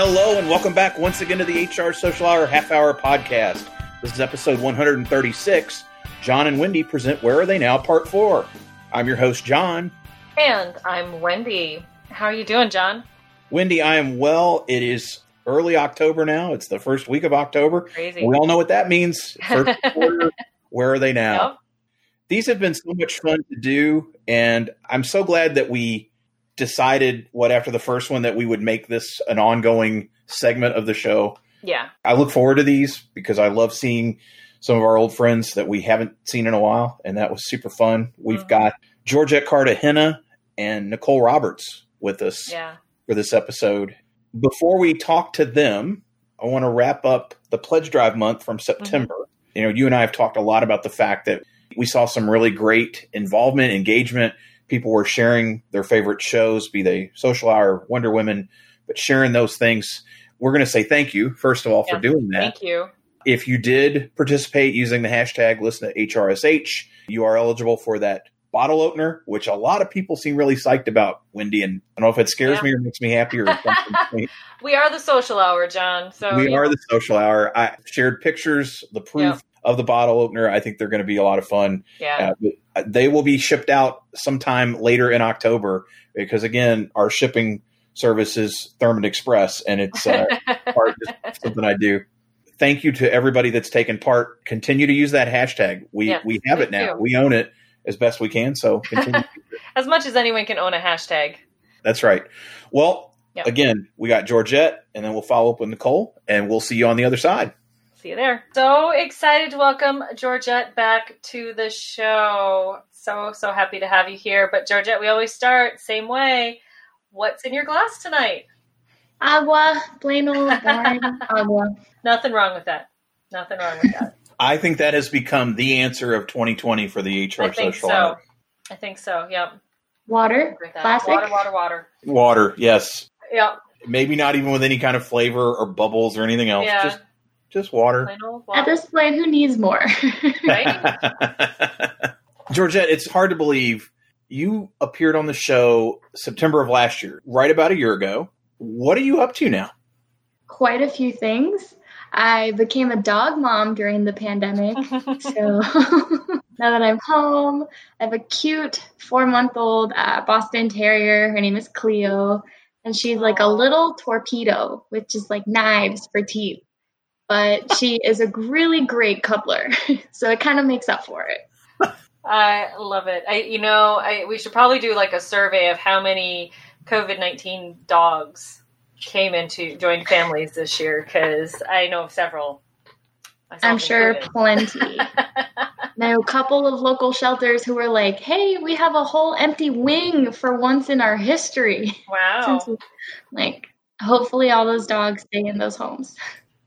Hello, and welcome back once again to the HR Social Hour Half Hour Podcast. This is episode 136. Jon and Wendy present Where Are They Now, Part 4. I'm your host, Jon. And I'm Wendy. How are you doing, Jon? Wendy, I am well. It is early October now. It's the first week of October. Crazy. We all know what that means. First quarter, where are they now? Yep. These have been so much fun to do, and I'm so glad that we decided what after the first one that we would make this an ongoing segment of the show. Yeah. I look forward to these because I love seeing some of our old friends that we haven't seen in a while, and that was super fun. We've Mhm. got Georgette Cartagena and Nicole Roberts with us Yeah. for this episode. Before we talk to them, I want to wrap up the pledge drive month from September. You know, you and I have talked a lot about the fact that we saw some really great involvement, engagement. People were sharing their favorite shows, be they Social Hour, Wonder Women, but sharing those things. We're going to say thank you, first of all, for doing that. Thank you. If you did participate using the hashtag listen to HRSH, you are eligible for that bottle opener, which a lot of people seem really psyched about, Wendy. And I don't know if it scares Yeah. me or makes me happy or something. We are the social hour, Jon. So we yeah. are the social hour. I shared pictures, the proof Yeah. Of the bottle opener. I think they're going to be a lot of fun. Yeah. Uh, they will be shipped out sometime later in October because, again, our shipping service is Thurman Express, and it's uh, part of something I do. Thank you to everybody that's taken part. Continue to use that hashtag. We we have it now. do. We own it as best we can. So continue. as much as anyone can own a hashtag. That's right. Well, Yep. again, we got Georgette, and then we'll follow up with Nicole, and we'll see you on the other side. See you there. So excited to welcome Georgette back to the show. So, so happy to have you here. But, Georgette, we always start same way. What's in your glass tonight? Agua, plain old agua. Nothing wrong with that. Nothing wrong with that. I think that has become the answer of 2020 for the HR I think social so. hour. I think so. Yep. Water, Agree with that. classic. Water, water, water. Water, yes. Yep. Maybe not even with any kind of flavor or bubbles or anything else. Yeah. Just just water. Plain old At this point, who needs more? Right? Georgette, it's hard to believe you appeared on the show September of last year, right about a year ago. What are you up to now? Quite a few things. I became a dog mom during the pandemic. So now that I'm home, I have a cute four month old uh, Boston Terrier. Her name is Cleo. And she's like a little torpedo with just like knives for teeth. But she is a really great coupler. So it kind of makes up for it. I love it. I, you know, I, we should probably do like a survey of how many COVID nineteen dogs came into joined families this year because I know of several. I'm sure plenty. Now, a couple of local shelters who were like, "Hey, we have a whole empty wing for once in our history." wow. Since we- like, hopefully, all those dogs stay in those homes.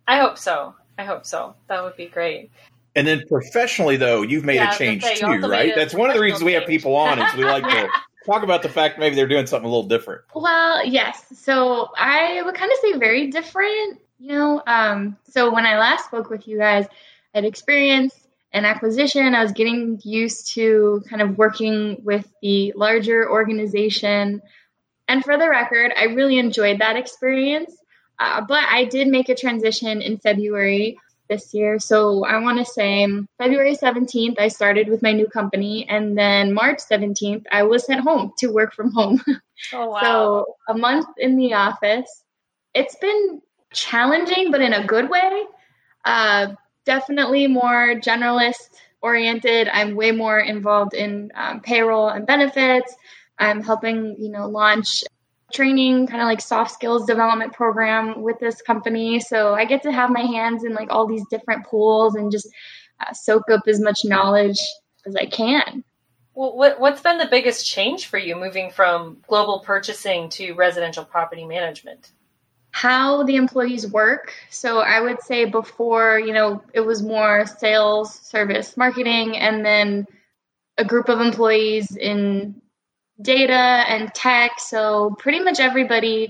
I hope so. I hope so. That would be great. And then professionally, though, you've made Yeah, a change say, too, right? That's one of the reasons we have people on is we like to talk about the fact maybe they're doing something a little different. Well, yes. So I would kind of say very different. You know, um, so when I last spoke with you guys, I had experience and acquisition. I was getting used to kind of working with the larger organization. And for the record, I really enjoyed that experience. Uh, but I did make a transition in February this year. So I want to say February 17th, I started with my new company. And then March 17th, I was sent home to work from home. Oh wow. So a month in the office. It's been challenging, but in a good way. Uh, definitely more generalist oriented. I'm way more involved in um, payroll and benefits. I'm helping, you know, launch training, kind of like soft skills development program with this company. So I get to have my hands in like all these different pools and just uh, soak up as much knowledge as I can. Well, what, what's been the biggest change for you moving from global purchasing to residential property management? how the employees work. So I would say before, you know, it was more sales, service, marketing, and then a group of employees in data and tech. So pretty much everybody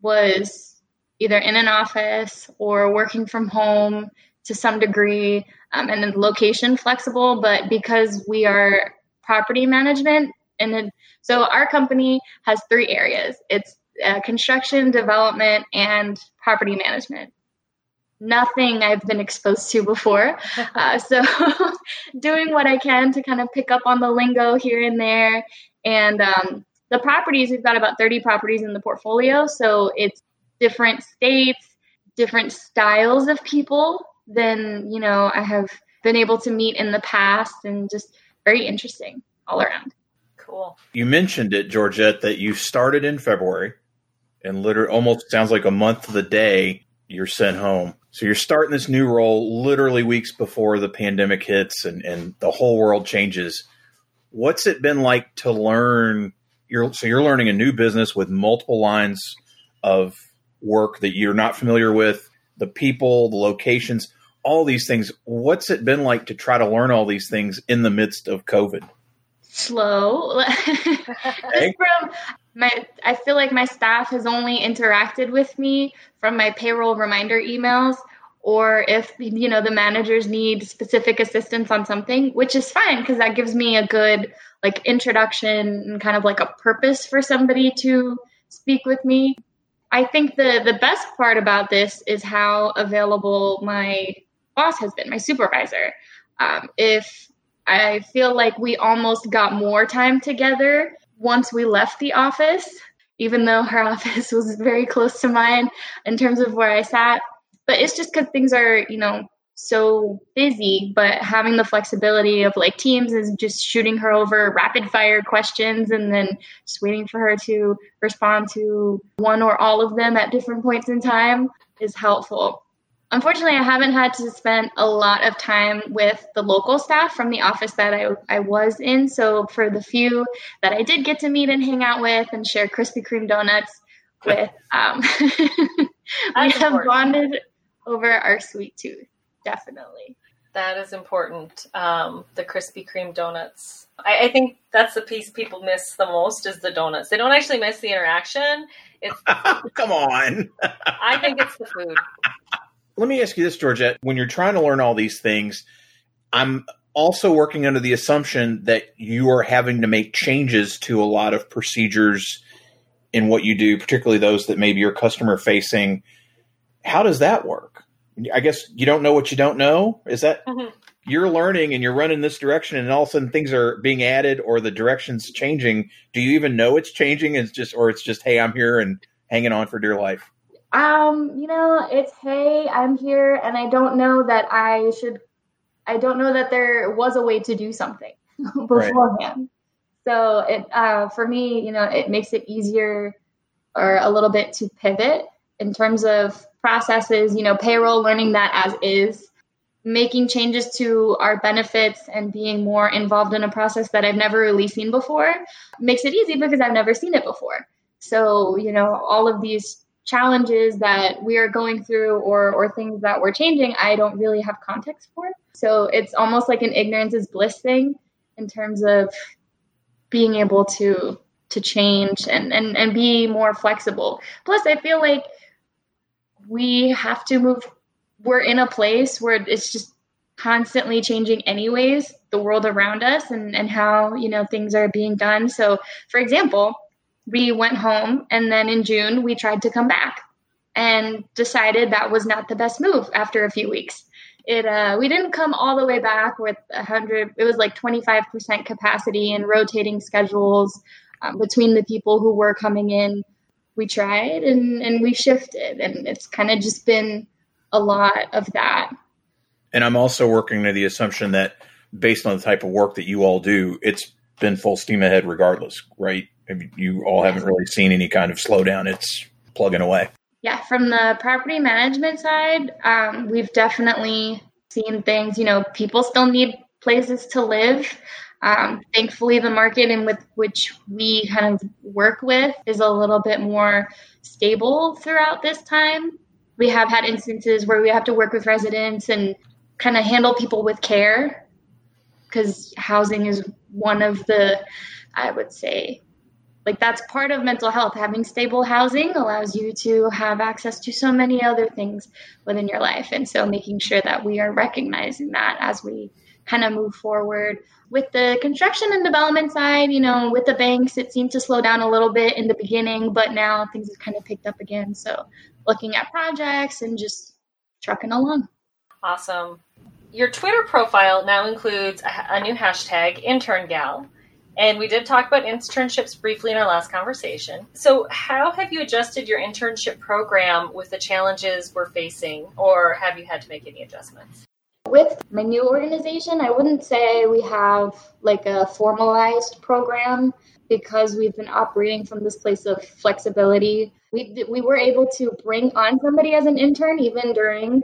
was either in an office or working from home to some degree, um, and then location flexible. But because we are property management, and then so our company has three areas. It's uh, construction, development, and property management. Nothing I've been exposed to before. Uh, so, doing what I can to kind of pick up on the lingo here and there. And um, the properties, we've got about 30 properties in the portfolio. So, it's different states, different styles of people than, you know, I have been able to meet in the past and just very interesting all around. Cool. You mentioned it, Georgette, that you started in February and literally almost sounds like a month to the day you're sent home. So you're starting this new role literally weeks before the pandemic hits and, and the whole world changes. What's it been like to learn? You're, so you're learning a new business with multiple lines of work that you're not familiar with, the people, the locations, all these things. What's it been like to try to learn all these things in the midst of COVID? Slow. okay. from my I feel like my staff has only interacted with me from my payroll reminder emails or if you know the managers need specific assistance on something, which is fine because that gives me a good like introduction and kind of like a purpose for somebody to speak with me. I think the the best part about this is how available my boss has been, my supervisor. Um, if I feel like we almost got more time together once we left the office, even though her office was very close to mine in terms of where I sat. But it's just because things are, you know, so busy, but having the flexibility of like Teams is just shooting her over rapid fire questions and then just waiting for her to respond to one or all of them at different points in time is helpful. Unfortunately, I haven't had to spend a lot of time with the local staff from the office that I, I was in. So, for the few that I did get to meet and hang out with and share Krispy Kreme donuts with, um, we have bonded over our sweet tooth, definitely. That is important. Um, the Krispy Kreme donuts. I, I, think that's the piece people miss the most is the donuts. They don't actually miss the interaction. It's come on. I think it's the food let me ask you this, Georgette. When you're trying to learn all these things, I'm also working under the assumption that you are having to make changes to a lot of procedures in what you do, particularly those that maybe you're customer facing. How does that work? I guess you don't know what you don't know. Is that mm-hmm. you're learning and you're running this direction, and all of a sudden things are being added or the direction's changing? Do you even know it's changing? It's just, or it's just, hey, I'm here and hanging on for dear life. Um, you know, it's hey, I'm here and I don't know that I should I don't know that there was a way to do something beforehand. Right. So it uh for me, you know, it makes it easier or a little bit to pivot in terms of processes, you know, payroll learning that as is, making changes to our benefits and being more involved in a process that I've never really seen before makes it easy because I've never seen it before. So, you know, all of these challenges that we are going through or or things that we're changing i don't really have context for. So it's almost like an ignorance is bliss thing in terms of being able to to change and and, and be more flexible. Plus i feel like we have to move we're in a place where it's just constantly changing anyways the world around us and and how you know things are being done. So for example we went home and then in June we tried to come back and decided that was not the best move after a few weeks. It uh, we didn't come all the way back with a hundred. It was like twenty five percent capacity and rotating schedules um, between the people who were coming in. We tried and and we shifted, and it's kind of just been a lot of that. And I'm also working to the assumption that based on the type of work that you all do, it's been full steam ahead regardless, right? You all haven't really seen any kind of slowdown. It's plugging away. Yeah, from the property management side, um, we've definitely seen things. You know, people still need places to live. Um, thankfully, the market in with which we kind of work with is a little bit more stable throughout this time. We have had instances where we have to work with residents and kind of handle people with care because housing is one of the, I would say, like that's part of mental health having stable housing allows you to have access to so many other things within your life and so making sure that we are recognizing that as we kind of move forward. With the construction and development side, you know, with the banks, it seemed to slow down a little bit in the beginning, but now things have kind of picked up again. So looking at projects and just trucking along. Awesome. Your Twitter profile now includes a, new hashtag, InternGal. And we did talk about internships briefly in our last conversation. So, how have you adjusted your internship program with the challenges we're facing, or have you had to make any adjustments? With my new organization, I wouldn't say we have like a formalized program because we've been operating from this place of flexibility. We, we were able to bring on somebody as an intern even during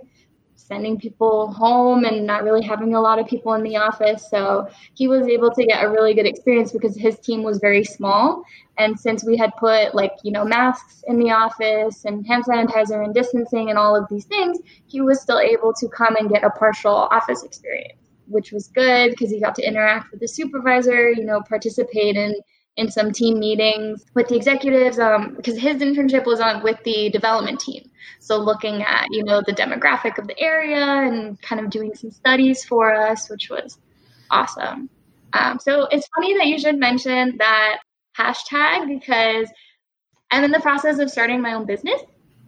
sending people home and not really having a lot of people in the office. So he was able to get a really good experience because his team was very small. And since we had put like, you know, masks in the office and hand sanitizer and distancing and all of these things, he was still able to come and get a partial office experience, which was good because he got to interact with the supervisor, you know, participate in in some team meetings with the executives um, because his internship was on with the development team. So looking at you know the demographic of the area and kind of doing some studies for us which was awesome. Um, so it's funny that you should mention that hashtag because i'm in the process of starting my own business.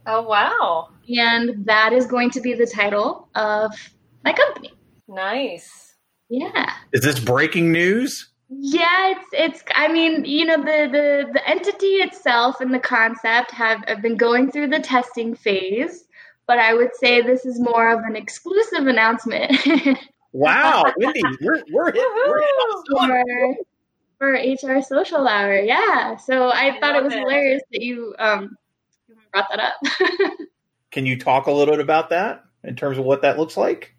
Oh wow. And that is going to be the title of my company. Nice. Yeah. Is this breaking news yeah, it's it's. I mean, you know, the the the entity itself and the concept have, have been going through the testing phase, but I would say this is more of an exclusive announcement. wow, Wendy, we're we're, we're for, for HR Social Hour. Yeah, so I, I thought it was it. hilarious that you um brought that up. Can you talk a little bit about that in terms of what that looks like?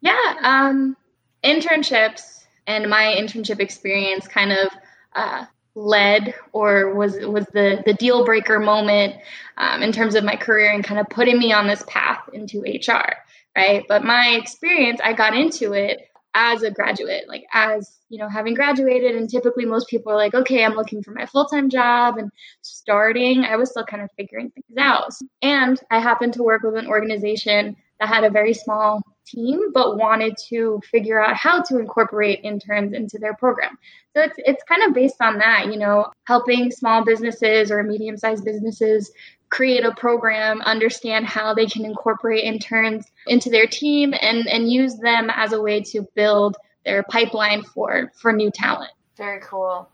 Yeah, um, internships and my internship experience kind of uh, led or was was the the deal breaker moment um, in terms of my career and kind of putting me on this path into HR, right? But my experience, I got into it as a graduate, like as you know, having graduated, and typically most people are like, okay, I'm looking for my full time job and starting. I was still kind of figuring things out, and I happened to work with an organization that had a very small team, but wanted to figure out how to incorporate interns into their program. So it's it's kind of based on that, you know, helping small businesses or medium-sized businesses create a program, understand how they can incorporate interns into their team and and use them as a way to build their pipeline for for new talent. Very cool.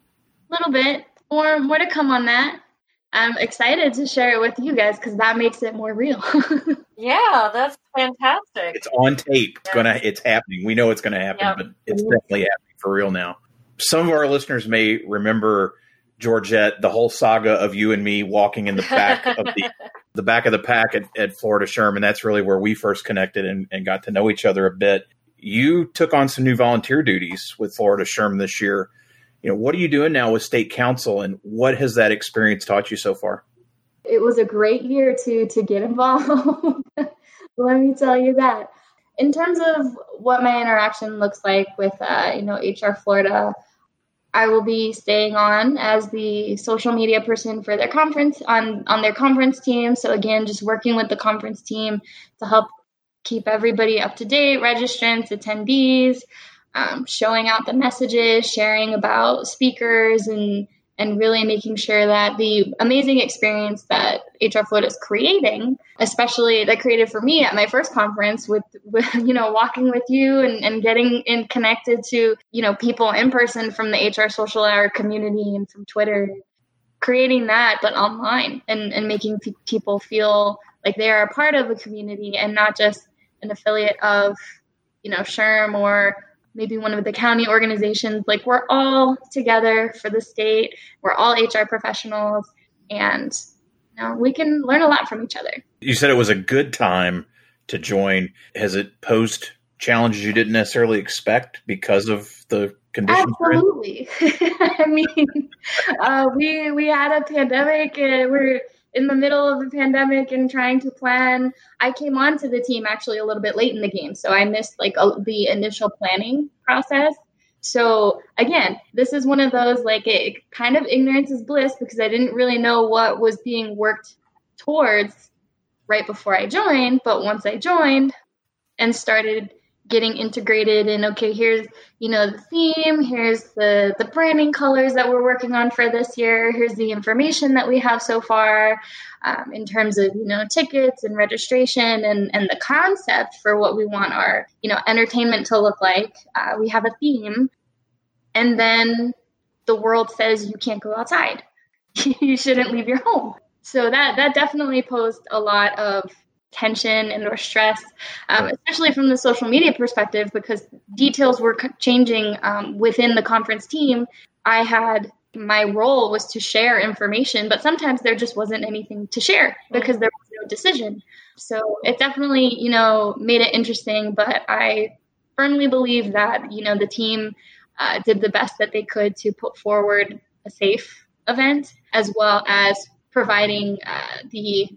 A little bit. More more to come on that. I'm excited to share it with you guys because that makes it more real. yeah, that's fantastic. It's on tape. It's gonna. It's happening. We know it's gonna happen, yep. but it's definitely happening for real now. Some of our listeners may remember Georgette, the whole saga of you and me walking in the back of the the back of the pack at, at Florida SHRM. That's really where we first connected and, and got to know each other a bit. You took on some new volunteer duties with Florida SHRM this year you know, what are you doing now with state council and what has that experience taught you so far? It was a great year to to get involved. Let me tell you that. In terms of what my interaction looks like with uh, you know HR Florida, I will be staying on as the social media person for their conference on on their conference team. So again, just working with the conference team to help keep everybody up to date, registrants, attendees, um, showing out the messages, sharing about speakers, and and really making sure that the amazing experience that HR Florida is creating, especially that created for me at my first conference with, with you know, walking with you and, and getting in connected to, you know, people in person from the HR social hour community and from Twitter, creating that, but online and, and making pe- people feel like they are a part of a community and not just an affiliate of, you know, SHRM or maybe one of the county organizations. Like we're all together for the state. We're all HR professionals, and know, we can learn a lot from each other. You said it was a good time to join. Has it posed challenges you didn't necessarily expect because of the conditions? Absolutely. I mean, uh, we we had a pandemic. and we're in the middle of the pandemic and trying to plan. I came onto the team actually a little bit late in the game, so I missed like a, the initial planning process. So again, this is one of those like it, kind of ignorance is bliss because I didn't really know what was being worked towards right before I joined. But once I joined and started getting integrated and okay here's you know the theme here's the the branding colors that we're working on for this year here's the information that we have so far um, in terms of you know tickets and registration and and the concept for what we want our you know entertainment to look like. Uh, we have a theme and then the world says you can't go outside. You shouldn't leave your home. So that that definitely posed a lot of tension and or stress, um, especially from the social media perspective, because details were changing um, within the conference team. I had my role was to share information, but sometimes there just wasn't anything to share because there was no decision. So it definitely, you know, made it interesting. But I firmly believe that you know the team uh, did the best that they could to put forward a safe event as well as providing uh, the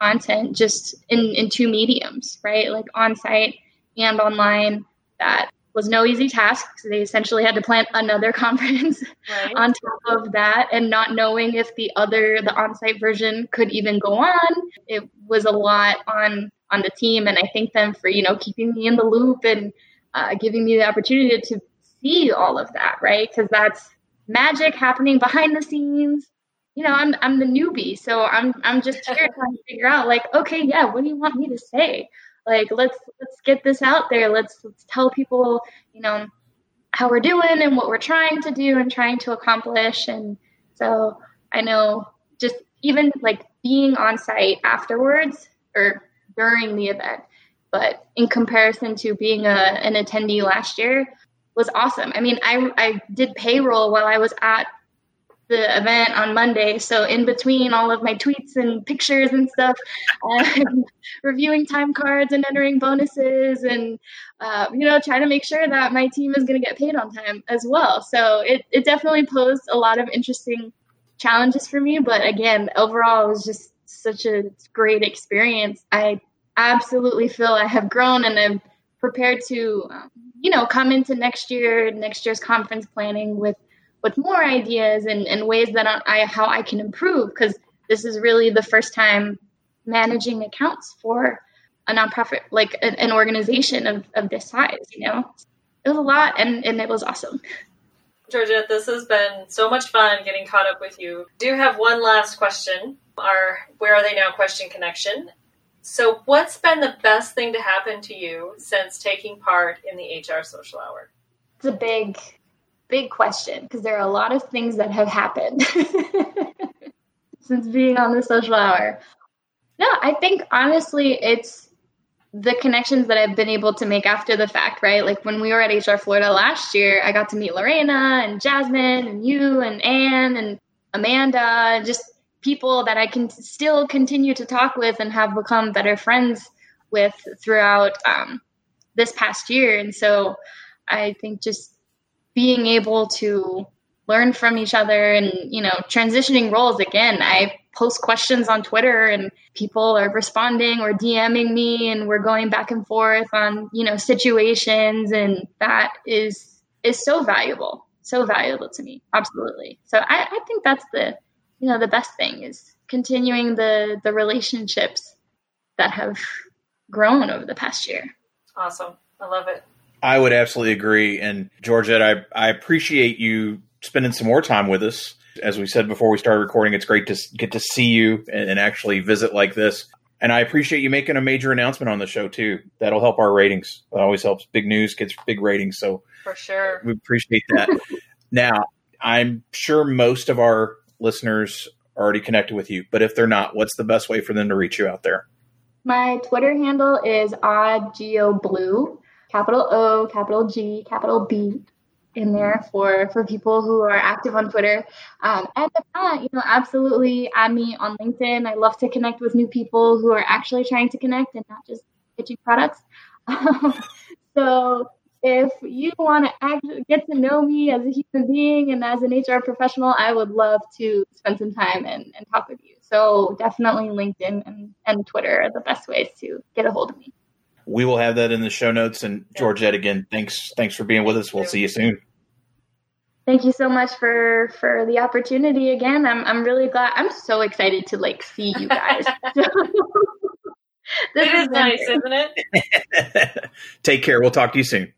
content just in, in two mediums, right? Like on site and online. That was no easy task because they essentially had to plan another conference right. on top of that and not knowing if the other the on-site version could even go on it was a lot on on the team and i thank them for you know keeping me in the loop and uh, giving me the opportunity to see all of that right because that's magic happening behind the scenes you know, I'm I'm the newbie, so I'm I'm just here trying to figure out like, okay, yeah, what do you want me to say? Like, let's let's get this out there. Let's let's tell people, you know, how we're doing and what we're trying to do and trying to accomplish. And so I know just even like being on site afterwards or during the event, but in comparison to being a, an attendee last year was awesome. I mean, I I did payroll while I was at the event on Monday. So in between all of my tweets and pictures and stuff, I'm reviewing time cards and entering bonuses and uh, you know trying to make sure that my team is going to get paid on time as well. So it it definitely posed a lot of interesting challenges for me. But again, overall, it was just such a great experience. I absolutely feel I have grown and I'm prepared to um, you know come into next year next year's conference planning with with more ideas and, and ways that I how I can improve because this is really the first time managing accounts for a nonprofit like an, an organization of, of this size you know it was a lot and, and it was awesome georgia this has been so much fun getting caught up with you. Do have one last question. Our Where Are They Now question connection. So, what's been the best thing to happen to you since taking part in the HR Social Hour? It's a big big question because there are a lot of things that have happened since being on the social hour. No, I think honestly, it's the connections that I've been able to make after the fact, right? Like when we were at HR Florida last year, I got to meet Lorena and Jasmine and you and Anne and Amanda, just people that I can still continue to talk with and have become better friends with throughout um, this past year. And so I think just being able to learn from each other and you know transitioning roles again. I post questions on twitter and people are responding or dming me and we're going back and forth on you know situations and that is is so valuable so valuable to me. Absolutely. So i, I think that's the you know the best thing is continuing the the relationships that have grown over the past year. Awesome. I love it I would absolutely agree. And Georgette, I, I appreciate you spending some more time with us. As we said before we started recording, it's great to get to see you and, and actually visit like this. And I appreciate you making a major announcement on the show too. That'll help our ratings. That always helps. Big news gets big ratings. So for sure, we appreciate that. now, I'm sure most of our listeners are already connected with you, but if they're not, what's the best way for them to reach you out there? My Twitter handle is oddgeoblue capital O, capital G, capital B in there for for people who are active on Twitter. Um, and if not, you know, absolutely add me on LinkedIn. I love to connect with new people who are actually trying to connect and not just pitching products. so if you want to get to know me as a human being and as an HR professional, I would love to spend some time and, and talk with you. So definitely LinkedIn and, and Twitter are the best ways to get a hold of me we will have that in the show notes. And Georgette, again, thanks thanks for being with us. We'll see you soon. Thank you so much for for the opportunity again. I'm I'm really glad. I'm so excited to like see you guys. This it is nice, isn't it? Take care. We'll talk to you soon.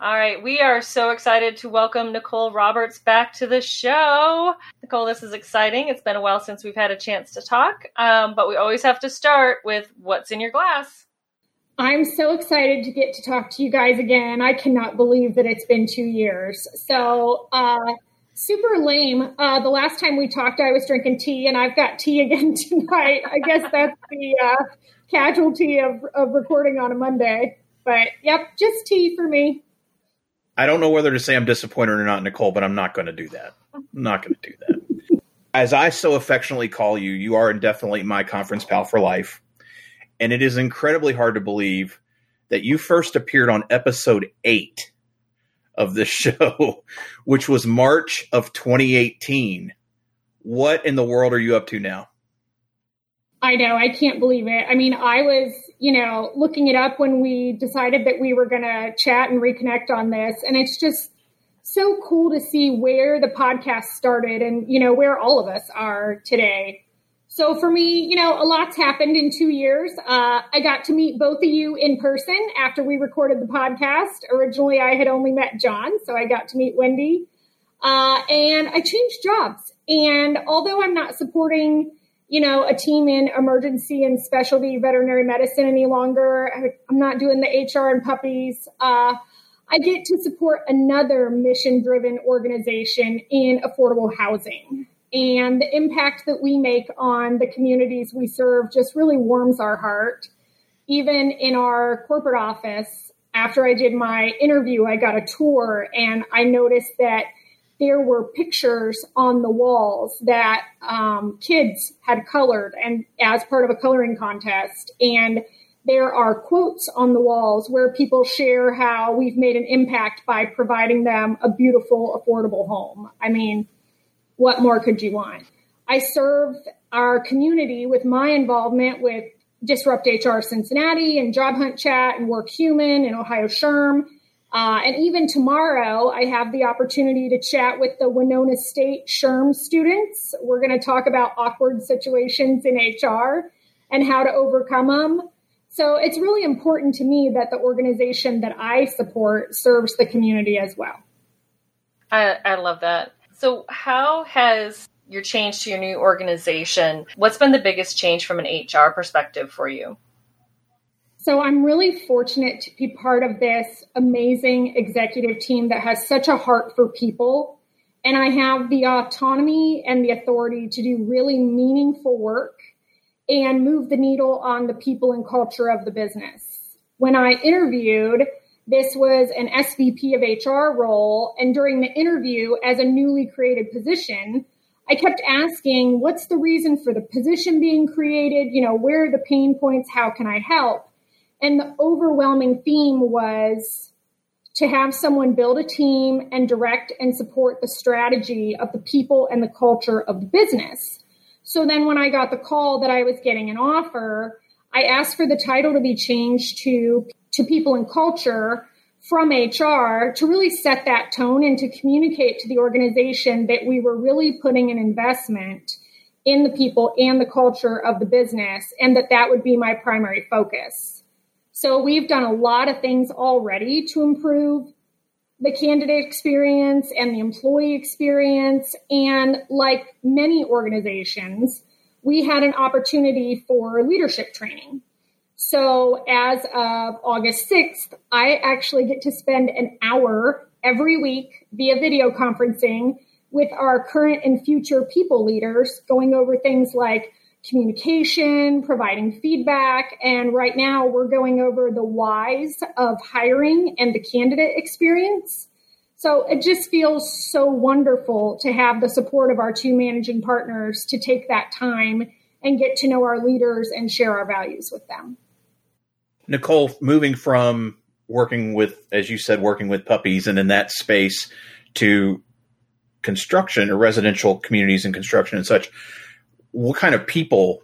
All right, we are so excited to welcome Nicole Roberts back to the show. Nicole, this is exciting. It's been a while since we've had a chance to talk, um, but we always have to start with what's in your glass. I'm so excited to get to talk to you guys again. I cannot believe that it's been two years. So, uh, super lame. Uh, the last time we talked, I was drinking tea, and I've got tea again tonight. I guess that's the uh, casualty of, of recording on a Monday. But yep, just tea for me. I don't know whether to say I'm disappointed or not, Nicole, but I'm not going to do that. I'm not going to do that. As I so affectionately call you, you are definitely my conference pal for life. And it is incredibly hard to believe that you first appeared on episode eight of this show, which was March of 2018. What in the world are you up to now? I know. I can't believe it. I mean, I was, you know, looking it up when we decided that we were going to chat and reconnect on this. And it's just so cool to see where the podcast started and, you know, where all of us are today. So for me, you know, a lot's happened in two years. Uh, I got to meet both of you in person after we recorded the podcast. Originally, I had only met Jon, so I got to meet Wendy. Uh, and I changed jobs. And although I'm not supporting, you know, a team in emergency and specialty veterinary medicine any longer, I'm not doing the HR and puppies. Uh, I get to support another mission driven organization in affordable housing and the impact that we make on the communities we serve just really warms our heart. Even in our corporate office, after I did my interview, I got a tour and I noticed that there were pictures on the walls that um, kids had colored and as part of a coloring contest. And there are quotes on the walls where people share how we've made an impact by providing them a beautiful, affordable home. I mean, what more could you want? I serve our community with my involvement with Disrupt HR Cincinnati and Job Hunt Chat and Work Human and Ohio SHRM. Uh, and even tomorrow, I have the opportunity to chat with the Winona State SHRM students. We're going to talk about awkward situations in HR and how to overcome them. So it's really important to me that the organization that I support serves the community as well. I, I love that. So, how has your change to your new organization? What's been the biggest change from an HR perspective for you? So, I'm really fortunate to be part of this amazing executive team that has such a heart for people. And I have the autonomy and the authority to do really meaningful work and move the needle on the people and culture of the business. When I interviewed, this was an SVP of HR role. And during the interview, as a newly created position, I kept asking, what's the reason for the position being created? You know, where are the pain points? How can I help? And the overwhelming theme was to have someone build a team and direct and support the strategy of the people and the culture of the business. So then when I got the call that I was getting an offer, I asked for the title to be changed to to people and culture from HR to really set that tone and to communicate to the organization that we were really putting an investment in the people and the culture of the business and that that would be my primary focus. So we've done a lot of things already to improve the candidate experience and the employee experience. And like many organizations, we had an opportunity for leadership training. So as of August 6th, I actually get to spend an hour every week via video conferencing with our current and future people leaders going over things like communication, providing feedback, and right now we're going over the whys of hiring and the candidate experience. So it just feels so wonderful to have the support of our two managing partners to take that time and get to know our leaders and share our values with them. Nicole, moving from working with, as you said, working with puppies and in that space to construction or residential communities and construction and such, what kind of people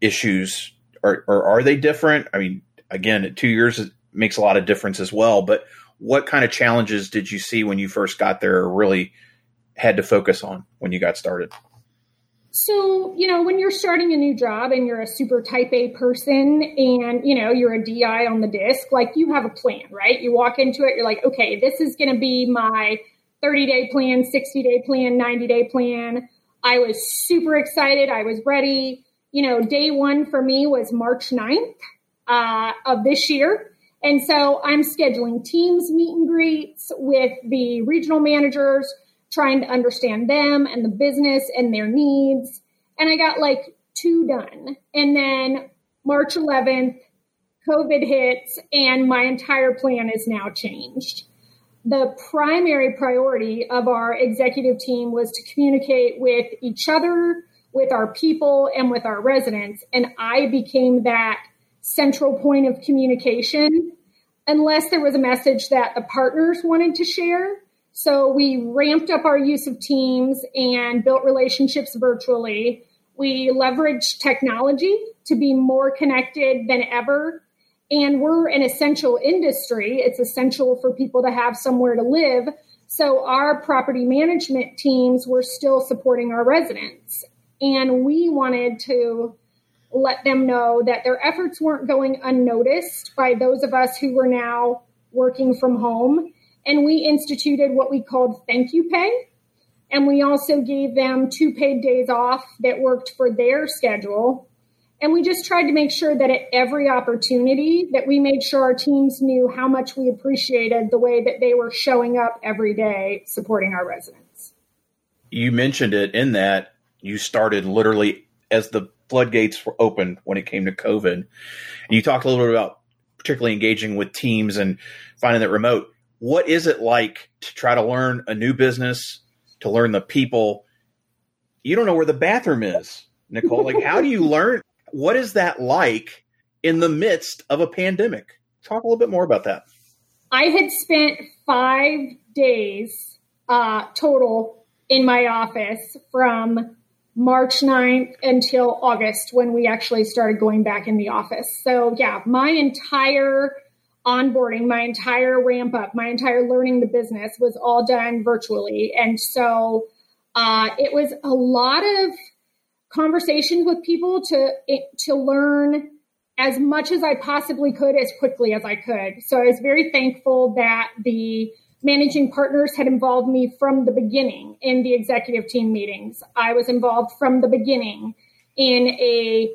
issues are, or are they different? I mean, again, two years makes a lot of difference as well, but what kind of challenges did you see when you first got there or really had to focus on when you got started? So, you know, when you're starting a new job and you're a super type A person and, you know, you're a DI on the DISC, like you have a plan, right? You walk into it, you're like, okay, this is going to be my 30 day plan, 60 day plan, 90 day plan. I was super excited. I was ready. You know, day one for me was March 9th uh, of this year. And so I'm scheduling teams meet and greets with the regional managers trying to understand them and the business and their needs. And I got like two done. And then March 11th, COVID hits, and my entire plan is now changed. The primary priority of our executive team was to communicate with each other, with our people, and with our residents. And I became that central point of communication unless there was a message that the partners wanted to share so we ramped up our use of Teams and built relationships virtually. We leveraged technology to be more connected than ever. And we're an essential industry. It's essential for people to have somewhere to live. So our property management teams were still supporting our residents. And we wanted to let them know that their efforts weren't going unnoticed by those of us who were now working from home and we instituted what we called thank you pay. And we also gave them two paid days off that worked for their schedule. And we just tried to make sure that at every opportunity that we made sure our teams knew how much we appreciated the way that they were showing up every day supporting our residents. You mentioned it in that you started literally as the floodgates were open when it came to COVID. And you talked a little bit about particularly engaging with teams and finding that remote what is it like to try to learn a new business, to learn the people? You don't know where the bathroom is, Nicole. Like, how do you learn? What is that like in the midst of a pandemic? Talk a little bit more about that. I had spent five days uh, total in my office from March 9th until August when we actually started going back in the office. So, yeah, my entire onboarding, my entire ramp up, my entire learning the business was all done virtually. And so uh, it was a lot of conversations with people to to learn as much as I possibly could as quickly as I could. So I was very thankful that the managing partners had involved me from the beginning in the executive team meetings. I was involved from the beginning in a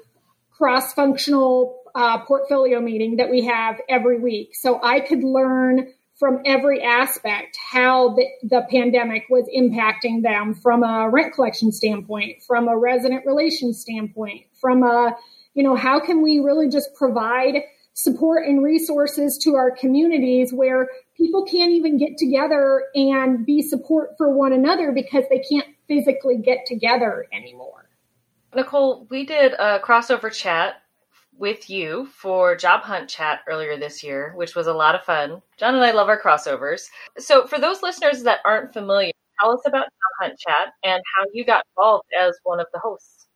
cross functional uh, portfolio meeting that we have every week. So I could learn from every aspect how the, the pandemic was impacting them from a rent collection standpoint, from a resident relations standpoint, from a, you know, how can we really just provide support and resources to our communities where people can't even get together and be support for one another because they can't physically get together anymore. Nicole, we did a crossover chat with you for Job Hunt Chat earlier this year, which was a lot of fun. Jon and I love our crossovers. So, for those listeners that aren't familiar, tell us about Job Hunt Chat and how you got involved as one of the hosts.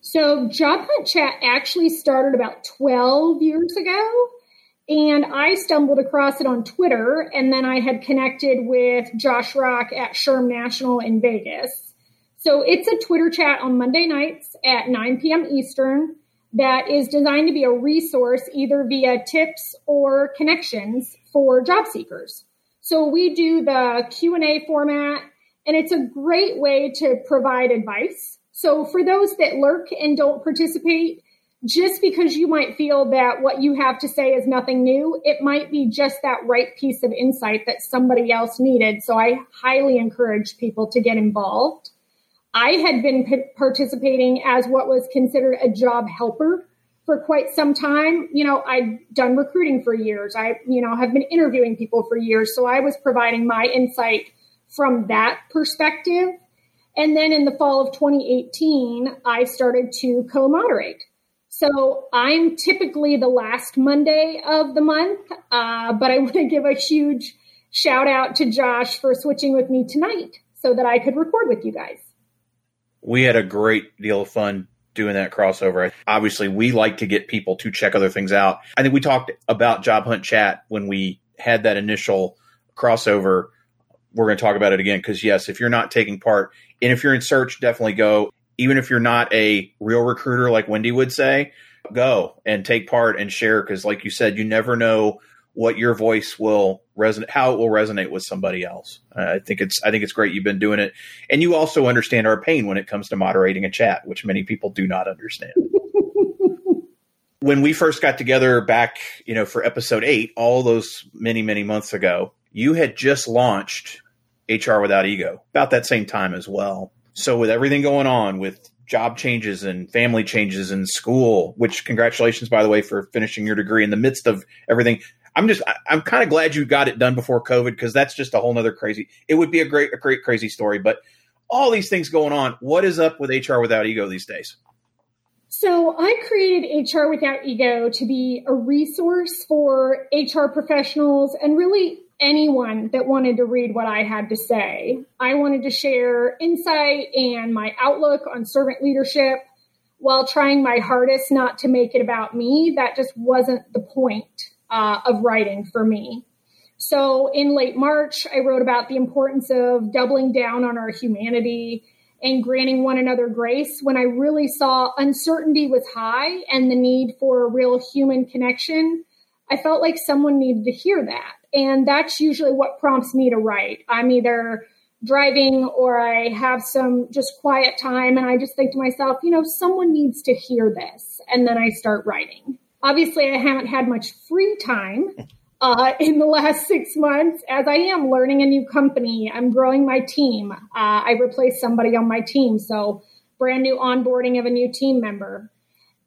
So, Job Hunt Chat actually started about 12 years ago. And I stumbled across it on Twitter, and then I had connected with Josh Rock at SHRM National in Vegas. So it's a Twitter chat on Monday nights at 9 p.m. Eastern that is designed to be a resource either via tips or connections for job seekers. So we do the Q&A format and it's a great way to provide advice. So for those that lurk and don't participate, just because you might feel that what you have to say is nothing new, it might be just that right piece of insight that somebody else needed. So I highly encourage people to get involved. I had been p- participating as what was considered a job helper for quite some time. You know, I'd done recruiting for years. I, you know, have been interviewing people for years. So I was providing my insight from that perspective. And then in the fall of 2018, I started to co moderate. So I'm typically the last Monday of the month, uh, but I want to give a huge shout out to Josh for switching with me tonight so that I could record with you guys we had a great deal of fun doing that crossover. Obviously, we like to get people to check other things out. I think we talked about Job Hunt Chat when we had that initial crossover. We're going to talk about it again because, yes, if you're not taking part and if you're in search, definitely go. even if you're not a real recruiter like Wendy would say, go and take part and share because, like you said, you never know what your voice will resonate, how it will resonate with somebody else. Uh, I think it's I think it's great you've been doing it, and you also understand our pain when it comes to moderating a chat, which many people do not understand. when we first got together back, you know, for episode eight, all those many many months ago, you had just launched HR Without Ego about that same time as well. So with everything going on with job changes and family changes in school, which congratulations, by the way, for finishing your degree in the midst of everything. I'm just, I'm kind of glad you got it done before COVID because that's just a whole nother crazy, it would be a great, a great, crazy story. But all these things going on, what is up with HR Without Ego these days? So I created HR Without Ego to be a resource for HR professionals and really anyone that wanted to read what I had to say. I wanted to share insight and my outlook on servant leadership while trying my hardest not to make it about me. That just wasn't the point uh, of writing for me. So in late March, I wrote about the importance of doubling down on our humanity and granting one another grace when I really saw uncertainty was high and the need for a real human connection. I felt like someone needed to hear that. And that's usually what prompts me to write. I'm either driving or I have some just quiet time and I just think to myself, you know, someone needs to hear this. And then I start writing. Obviously, I haven't had much free time uh, in the last six months as I am learning a new company. I'm growing my team. Uh, I replaced somebody on my team. So, brand new onboarding of a new team member.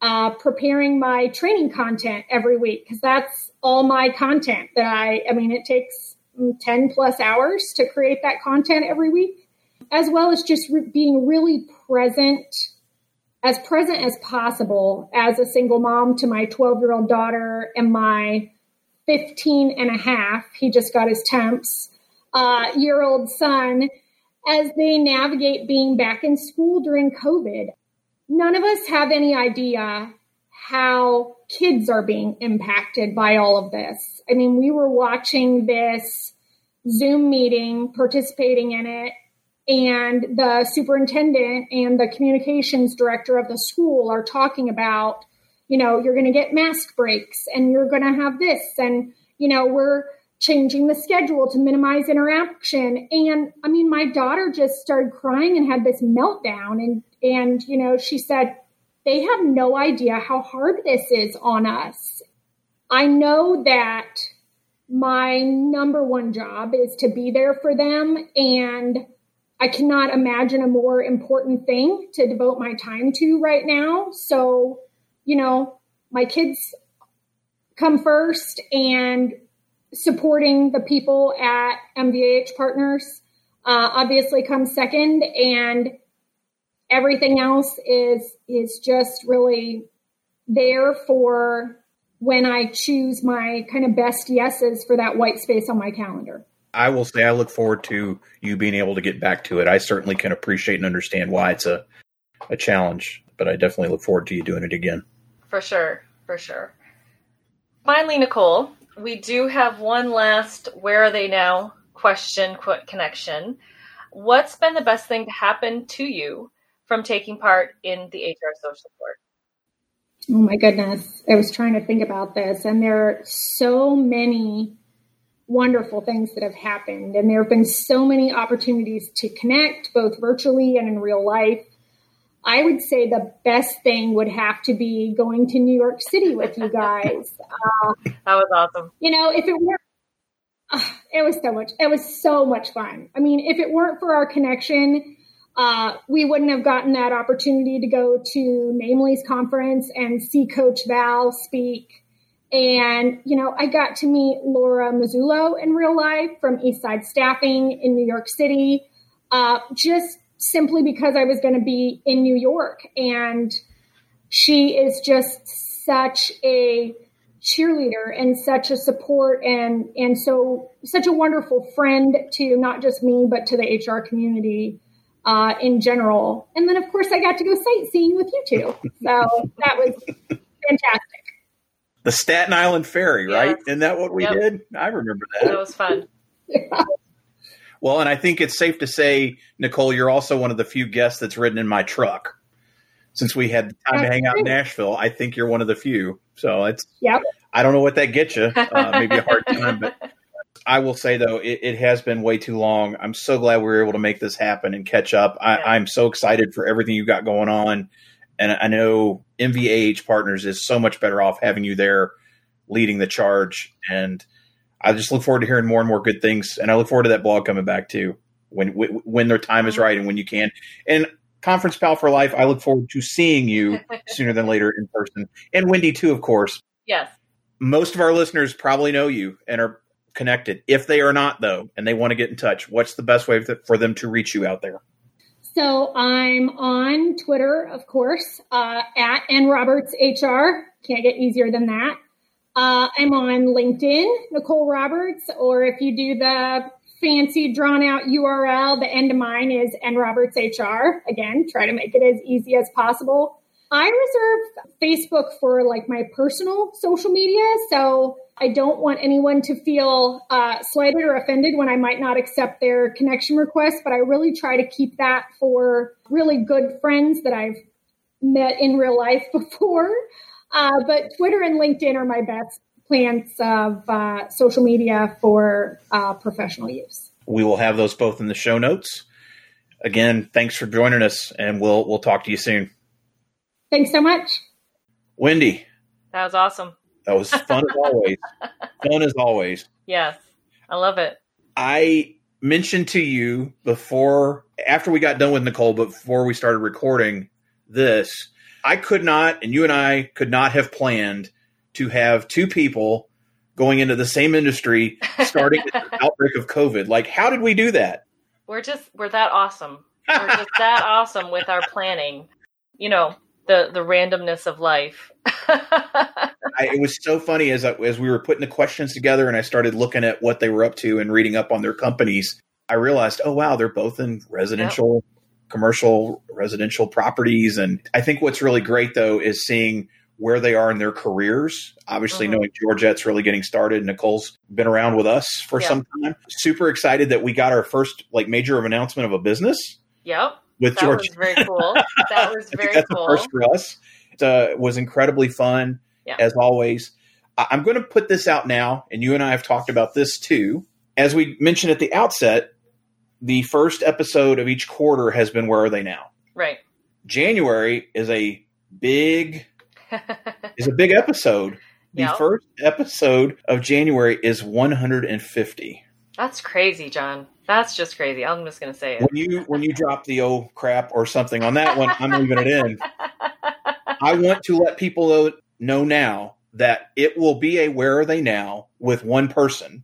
Uh, preparing my training content every week because that's all my content that I, I mean, it takes 10 plus hours to create that content every week, as well as just re- being really present, as present as possible as a single mom to my 12 year old daughter and my 15 and a half, he just got his temps, uh, year old son, as they navigate being back in school during COVID. None of us have any idea how kids are being impacted by all of this. I mean, we were watching this Zoom meeting, participating in it, and the superintendent and the communications director of the school are talking about, you know, you're going to get mask breaks and you're going to have this. And, you know, we're changing the schedule to minimize interaction. And I mean, my daughter just started crying and had this meltdown. And, and, you know, she said, they have no idea how hard this is on us. I know that my number one job is to be there for them, and I cannot imagine a more important thing to devote my time to right now. So, you know, my kids come first, and supporting the people at MVAH Partners uh, obviously comes second. And everything else is is just really there for when I choose my kind of best yeses for that white space on my calendar. I will say I look forward to you being able to get back to it. I certainly can appreciate and understand why it's a a challenge, but I definitely look forward to you doing it again. For sure, for sure. Finally, Nicole, we do have one last where are they now question quote connection. What's been the best thing to happen to you from taking part in the HR social support? Oh my goodness. I was trying to think about this, and there are so many wonderful things that have happened, and there have been so many opportunities to connect both virtually and in real life. I would say the best thing would have to be going to New York City with you guys. Uh, that was awesome. You know, if it weren't, uh, it was so much, it was so much fun. I mean, if it weren't for our connection, uh, we wouldn't have gotten that opportunity to go to Namely's conference and see Coach Val speak. And, you know, I got to meet Laura Mazzullo in real life from Eastside Staffing in New York City, uh, just simply because I was going to be in New York. And she is just such a cheerleader and such a support and and so such a wonderful friend to not just me but to the HR community uh, in general. And then, of course, I got to go sightseeing with you two. So that was fantastic. The Staten Island Ferry, yes. right? Isn't that what we yep. did? I remember that. That was fun. yeah. Well, and I think it's safe to say, Nicole, you're also one of the few guests that's ridden in my truck. since we had time to That's hang out in. Nashville, I think you're one of the few. So it's Yep. I don't know what that gets you. Uh, maybe a hard time, but I will say though, it, it has been way too long. I'm so glad we were able to make this happen and catch up. I, Yeah. I'm so excited for everything you got going on, and I know MVAH Partners is so much better off having you there, leading the charge. And I just look forward to hearing more and more good things, and I look forward to that blog coming back too when when their time is right and when you can. And Conference Pal for Life, I look forward to seeing you sooner than later in person, and Wendy too, of course yes. most of our listeners probably know you and are connected. If they are not, though, and they want to get in touch, what's the best way for them to reach you out there? So I'm on Twitter, of course, uh, at nrobertshr. Can't get easier than that. Uh, I'm on LinkedIn, Nicole Roberts, or if you do the fancy drawn out URL, the end of mine is nrobertshr. Again, try to make it as easy as possible. I reserve Facebook for like my personal social media, so I don't want anyone to feel uh, slighted or offended when I might not accept their connection request. But I really try to keep that for really good friends that I've met in real life before. Uh, but Twitter and LinkedIn are my best plans of uh, social media for uh, professional use. We will have those both in the show notes. Again, thanks for joining us, and we'll we'll talk to you soon. Thanks so much. Wendy, That was awesome. That was fun as always. Fun as always. Yes. I love it. I mentioned to you before, after we got done with Nicole, but before we started recording this, I could not, and you and I could not have planned to have two people going into the same industry starting the outbreak of COVID. Like, how did we do that? We're just we're that awesome. We're just that awesome with our planning. You know, the the randomness of life. I, it was so funny as I, as we were putting the questions together, and I started looking at what they were up to and reading up on their companies. I realized, oh wow, they're both in residential, commercial, residential properties, and I think what's really great though is seeing where they are in their careers. Obviously, Mhm. knowing Georgette's really getting started, Nicole's been around with us for some time. Super excited that we got our first like major of announcement of a business yep. with That George. was very cool. That was very that's cool. the first for us. It uh, was incredibly fun, Yeah. as always. I'm going to put this out now, and you and I have talked about this too. As we mentioned at the outset, the first episode of each quarter has been Where Are They Now? Right. January is a big is a big episode. The Yeah. first episode of January is 150. That's crazy, Jon. That's just crazy. I'm just gonna say it. When you when you drop the oh crap or something on that one, I'm leaving it in. I want to let people know, now that it will be a Where Are They Now with one person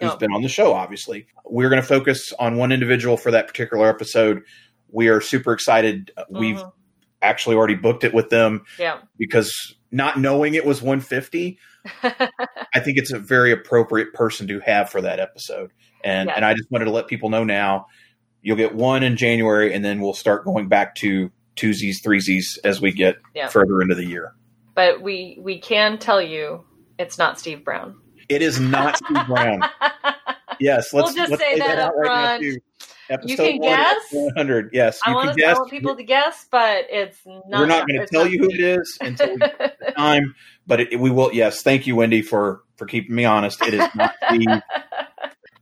who's Yep. been on the show, obviously. We're going to focus on one individual for that particular episode. We are super excited. We've Mhm. actually already booked it with them Yeah. because not knowing it was 150, I think it's a very appropriate person to have for that episode. And and I just wanted to let people know now you'll get one in January and then we'll start going back to twosies, threesies as we get Yeah. further into the year. But we we can tell you it's not Steve Brown. It is not Steve Brown. Yes, We'll let's just let's say say that that up front. too. Episode can one, guess? 100. Yes, I want, to, guess. want people to guess, but it's not. We're not going to tell you who it is until we get the time, but it, we will. Yes, thank you, Wendy, for for keeping me honest. It is not the.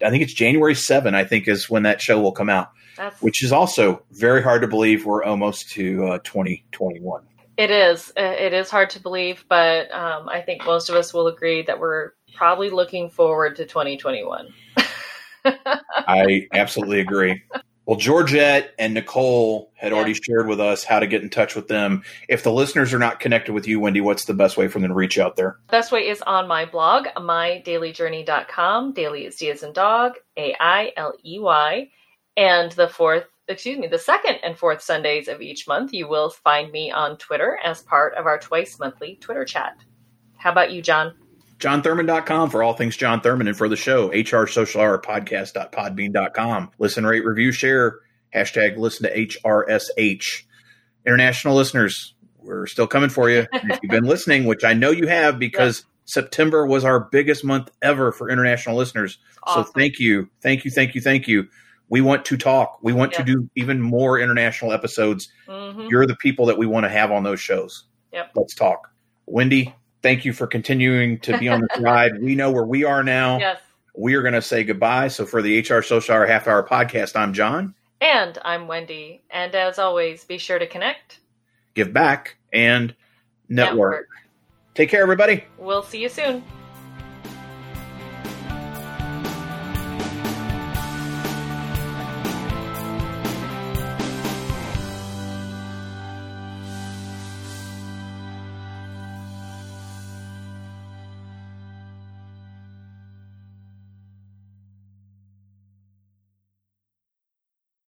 I think it's January 7. I think is when that show will come out, That's, which is also very hard to believe. We're almost to uh, 2021. It is. Uh, It is hard to believe, but um, I think most of us will agree that we're probably looking forward to 2021. I absolutely agree. Well, Georgette and Nicole had Yeah. already shared with us how to get in touch with them. If the listeners are not connected with you, Wendy, what's the best way for them to reach out there? Best way is on my blog, mydaileyjourney.com. Daily is D as in dog, A I L E Y. And the fourth, excuse me, the second and fourth Sundays of each month, you will find me on Twitter as part of our twice monthly Twitter chat. How about you, Jon? JonThurman.com for all things Jon Thurman and for the show, HR Social Hour Podcast.podbean.com. Listen, rate, review, share. Hashtag listen to HRSH. International listeners, we're still coming for you. If you've been listening, which I know you have because September was our biggest month ever for international listeners. Awesome. So thank you, thank you, thank you, thank you. We want to talk. We want to do even more international episodes. hmm You're the people that we want to have on those shows. Yep. Let's talk. Wendy, thank you for continuing to be on this ride. We know where we are now. Yes. We are going to say goodbye. So for the HR Social Hour Half Hour Podcast, I'm Jon. And I'm Wendy. And as always, be sure to connect. Give back and network. Take care, everybody. We'll see you soon.